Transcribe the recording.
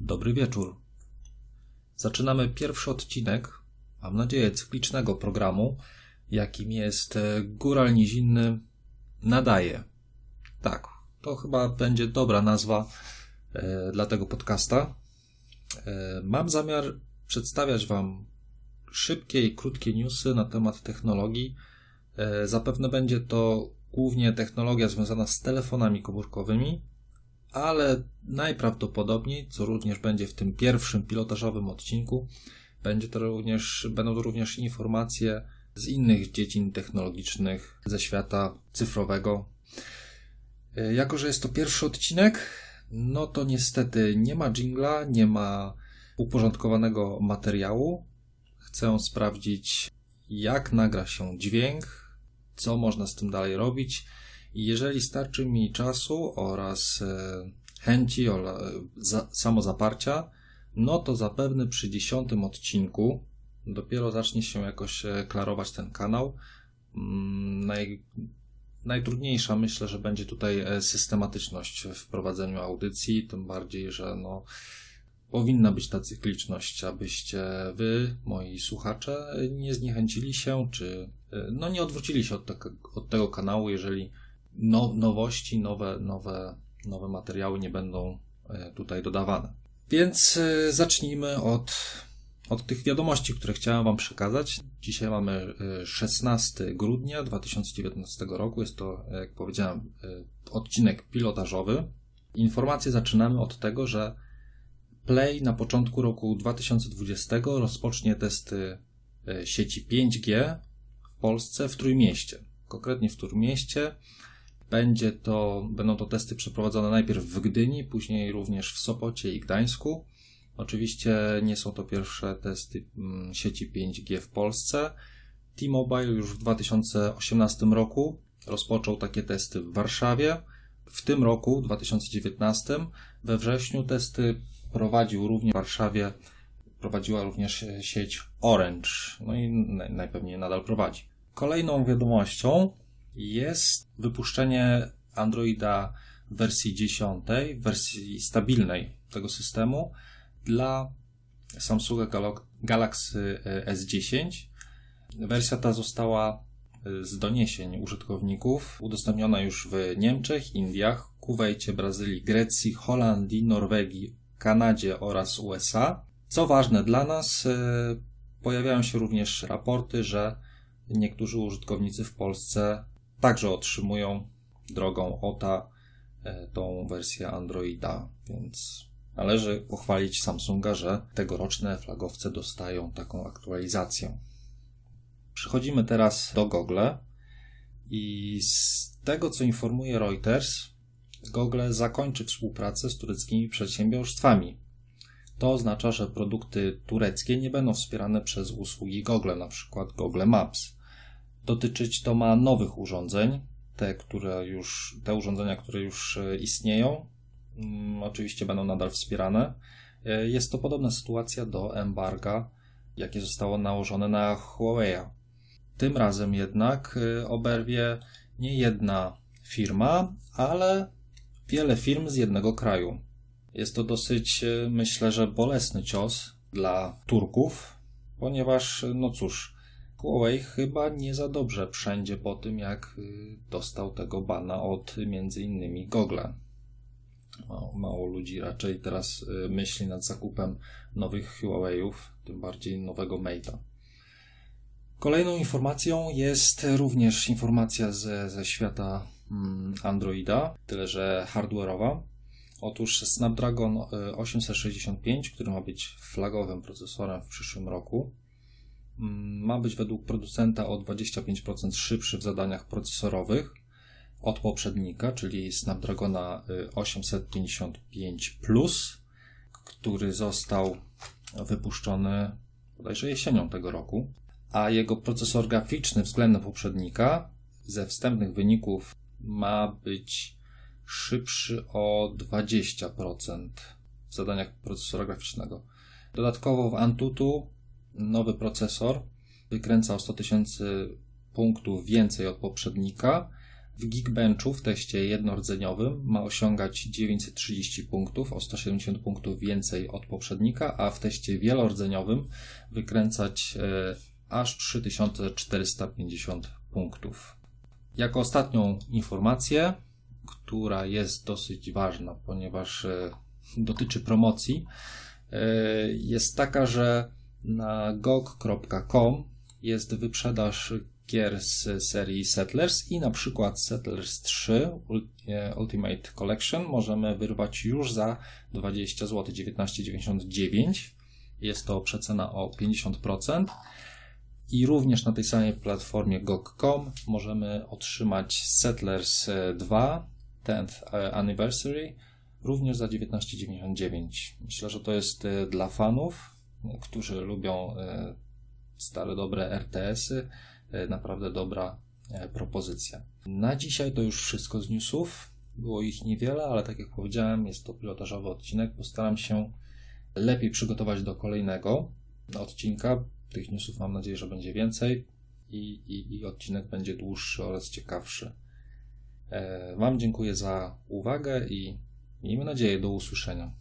Dobry wieczór. Zaczynamy pierwszy odcinek, mam nadzieję, cyklicznego programu, jakim jest e, Góral Nizinny Nadaje. Tak, to chyba będzie dobra nazwa e, dla tego podcasta. E, mam zamiar przedstawiać Wam szybkie i krótkie newsy na temat technologii. Zapewne będzie to głównie technologia związana z telefonami komórkowymi, ale najprawdopodobniej, co również będzie w tym pierwszym pilotażowym odcinku, będzie to również, będą to również informacje z innych dziedzin technologicznych ze świata cyfrowego. E, jako, że jest to pierwszy odcinek, no to niestety nie ma jingla, nie ma uporządkowanego materiału. Chcę sprawdzić, jak nagra się dźwięk, co można z tym dalej robić. Jeżeli starczy mi czasu oraz e, chęci, oraz samozaparcia, no to zapewne przy dziesiątym odcinku dopiero zacznie się jakoś e, klarować ten kanał. Mm, naj, najtrudniejsza myślę, że będzie tutaj e, systematyczność w prowadzeniu audycji, tym bardziej, że no, powinna być ta cykliczność, abyście wy, moi słuchacze, nie zniechęcili się, czy no nie odwrócili się od, te, od tego kanału, jeżeli no, nowości, nowe, nowe, nowe materiały nie będą e, tutaj dodawane. Więc e, zacznijmy od, od tych wiadomości, które chciałem Wam przekazać. Dzisiaj mamy 16 grudnia 2019 roku. Jest to, jak powiedziałem, odcinek pilotażowy. Informacje zaczynamy od tego, że Play na początku roku 2020 rozpocznie testy e, sieci 5G w Polsce w Trójmieście. Konkretnie w Trójmieście będzie to, będą to testy przeprowadzone najpierw w Gdyni, później również w Sopocie i Gdańsku. Oczywiście nie są to pierwsze testy mm, sieci 5G w Polsce. T-Mobile już w 2018 roku rozpoczął takie testy w Warszawie. W tym roku, 2019, we wrześniu testy prowadził również w Warszawie, prowadziła również sieć Orange, no i najpewniej nadal prowadzi. Kolejną wiadomością jest wypuszczenie Androida w wersji 10, w wersji stabilnej tego systemu dla Samsunga Galaxy S10. Wersja ta została z doniesień użytkowników udostępniona już w Niemczech, Indiach, Kuwejcie, Brazylii, Grecji, Holandii, Norwegii Kanadzie oraz USA. Co ważne dla nas, e, pojawiają się również raporty, że niektórzy użytkownicy w Polsce także otrzymują drogą OTA e, tą wersję Androida, więc należy pochwalić Samsunga, że tegoroczne flagowce dostają taką aktualizację. Przechodzimy teraz do Google i z tego co informuje Reuters, Google zakończy współpracę z tureckimi przedsiębiorstwami. To oznacza, że produkty tureckie nie będą wspierane przez usługi Google, np. Google Maps. Dotyczyć to ma nowych urządzeń, te, które już, te urządzenia, które już e, istnieją, mm, oczywiście będą nadal wspierane. E, jest to podobna sytuacja do embarga, jakie zostało nałożone na Huawei. Tym razem jednak e, oberwie nie jedna firma, ale wiele firm z jednego kraju. Jest to dosyć, myślę, że bolesny cios dla Turków, ponieważ, no cóż, Huawei chyba nie za dobrze wszędzie po tym, jak e, dostał tego bana od między innymi Google. Mało, mało ludzi raczej teraz e, myśli nad zakupem nowych Huawei'ów, tym bardziej nowego Mate'a. Kolejną informacją jest również informacja ze, ze świata Mm, Androida, tyle że hardware'owa. Otóż Snapdragon 865, y, który ma być flagowym procesorem w przyszłym roku, ma być według producenta o 25% szybszy w zadaniach procesorowych od poprzednika, czyli Snapdragona 855 y, który został wypuszczony bodajże jesienią tego roku, a jego procesor graficzny względem poprzednika ze wstępnych wyników ma być szybszy o 20% w zadaniach procesora graficznego. Dodatkowo w Antutu nowy procesor wykręcał 100 tysięcy punktów więcej od poprzednika W Geekbenchu w teście jednorodzeniowy ma osiągać 930 punktów, o 170 punktów więcej od poprzednika, a w teście wielordzeniowym wykręcać e, aż 3450 punktów. Jako ostatnią informację, która jest dosyć ważna, ponieważ e, dotyczy promocji, e, jest taka, że na gog.com jest wyprzedaż gier z serii Settlers i na przykład Settlers 3 Ultimate Collection możemy wyrwać już za 20 zł 19,99. Jest to przecena o 50%. I również na tej samej platformie GOG.com możemy otrzymać Settlers 2 10th Anniversary również za 19,99. Myślę, że to jest e, dla fanów, którzy lubią e, stare dobre RTS-y, e, naprawdę dobra propozycja. Na dzisiaj to już wszystko z newsów. Było ich niewiele, ale tak jak powiedziałem, jest to pilotażowy odcinek. Postaram się lepiej przygotować do kolejnego odcinka. Tych newsów mam nadzieję, że będzie więcej i, i, i odcinek będzie dłuższy oraz ciekawszy. Wam dziękuję za uwagę i miejmy nadzieję do usłyszenia.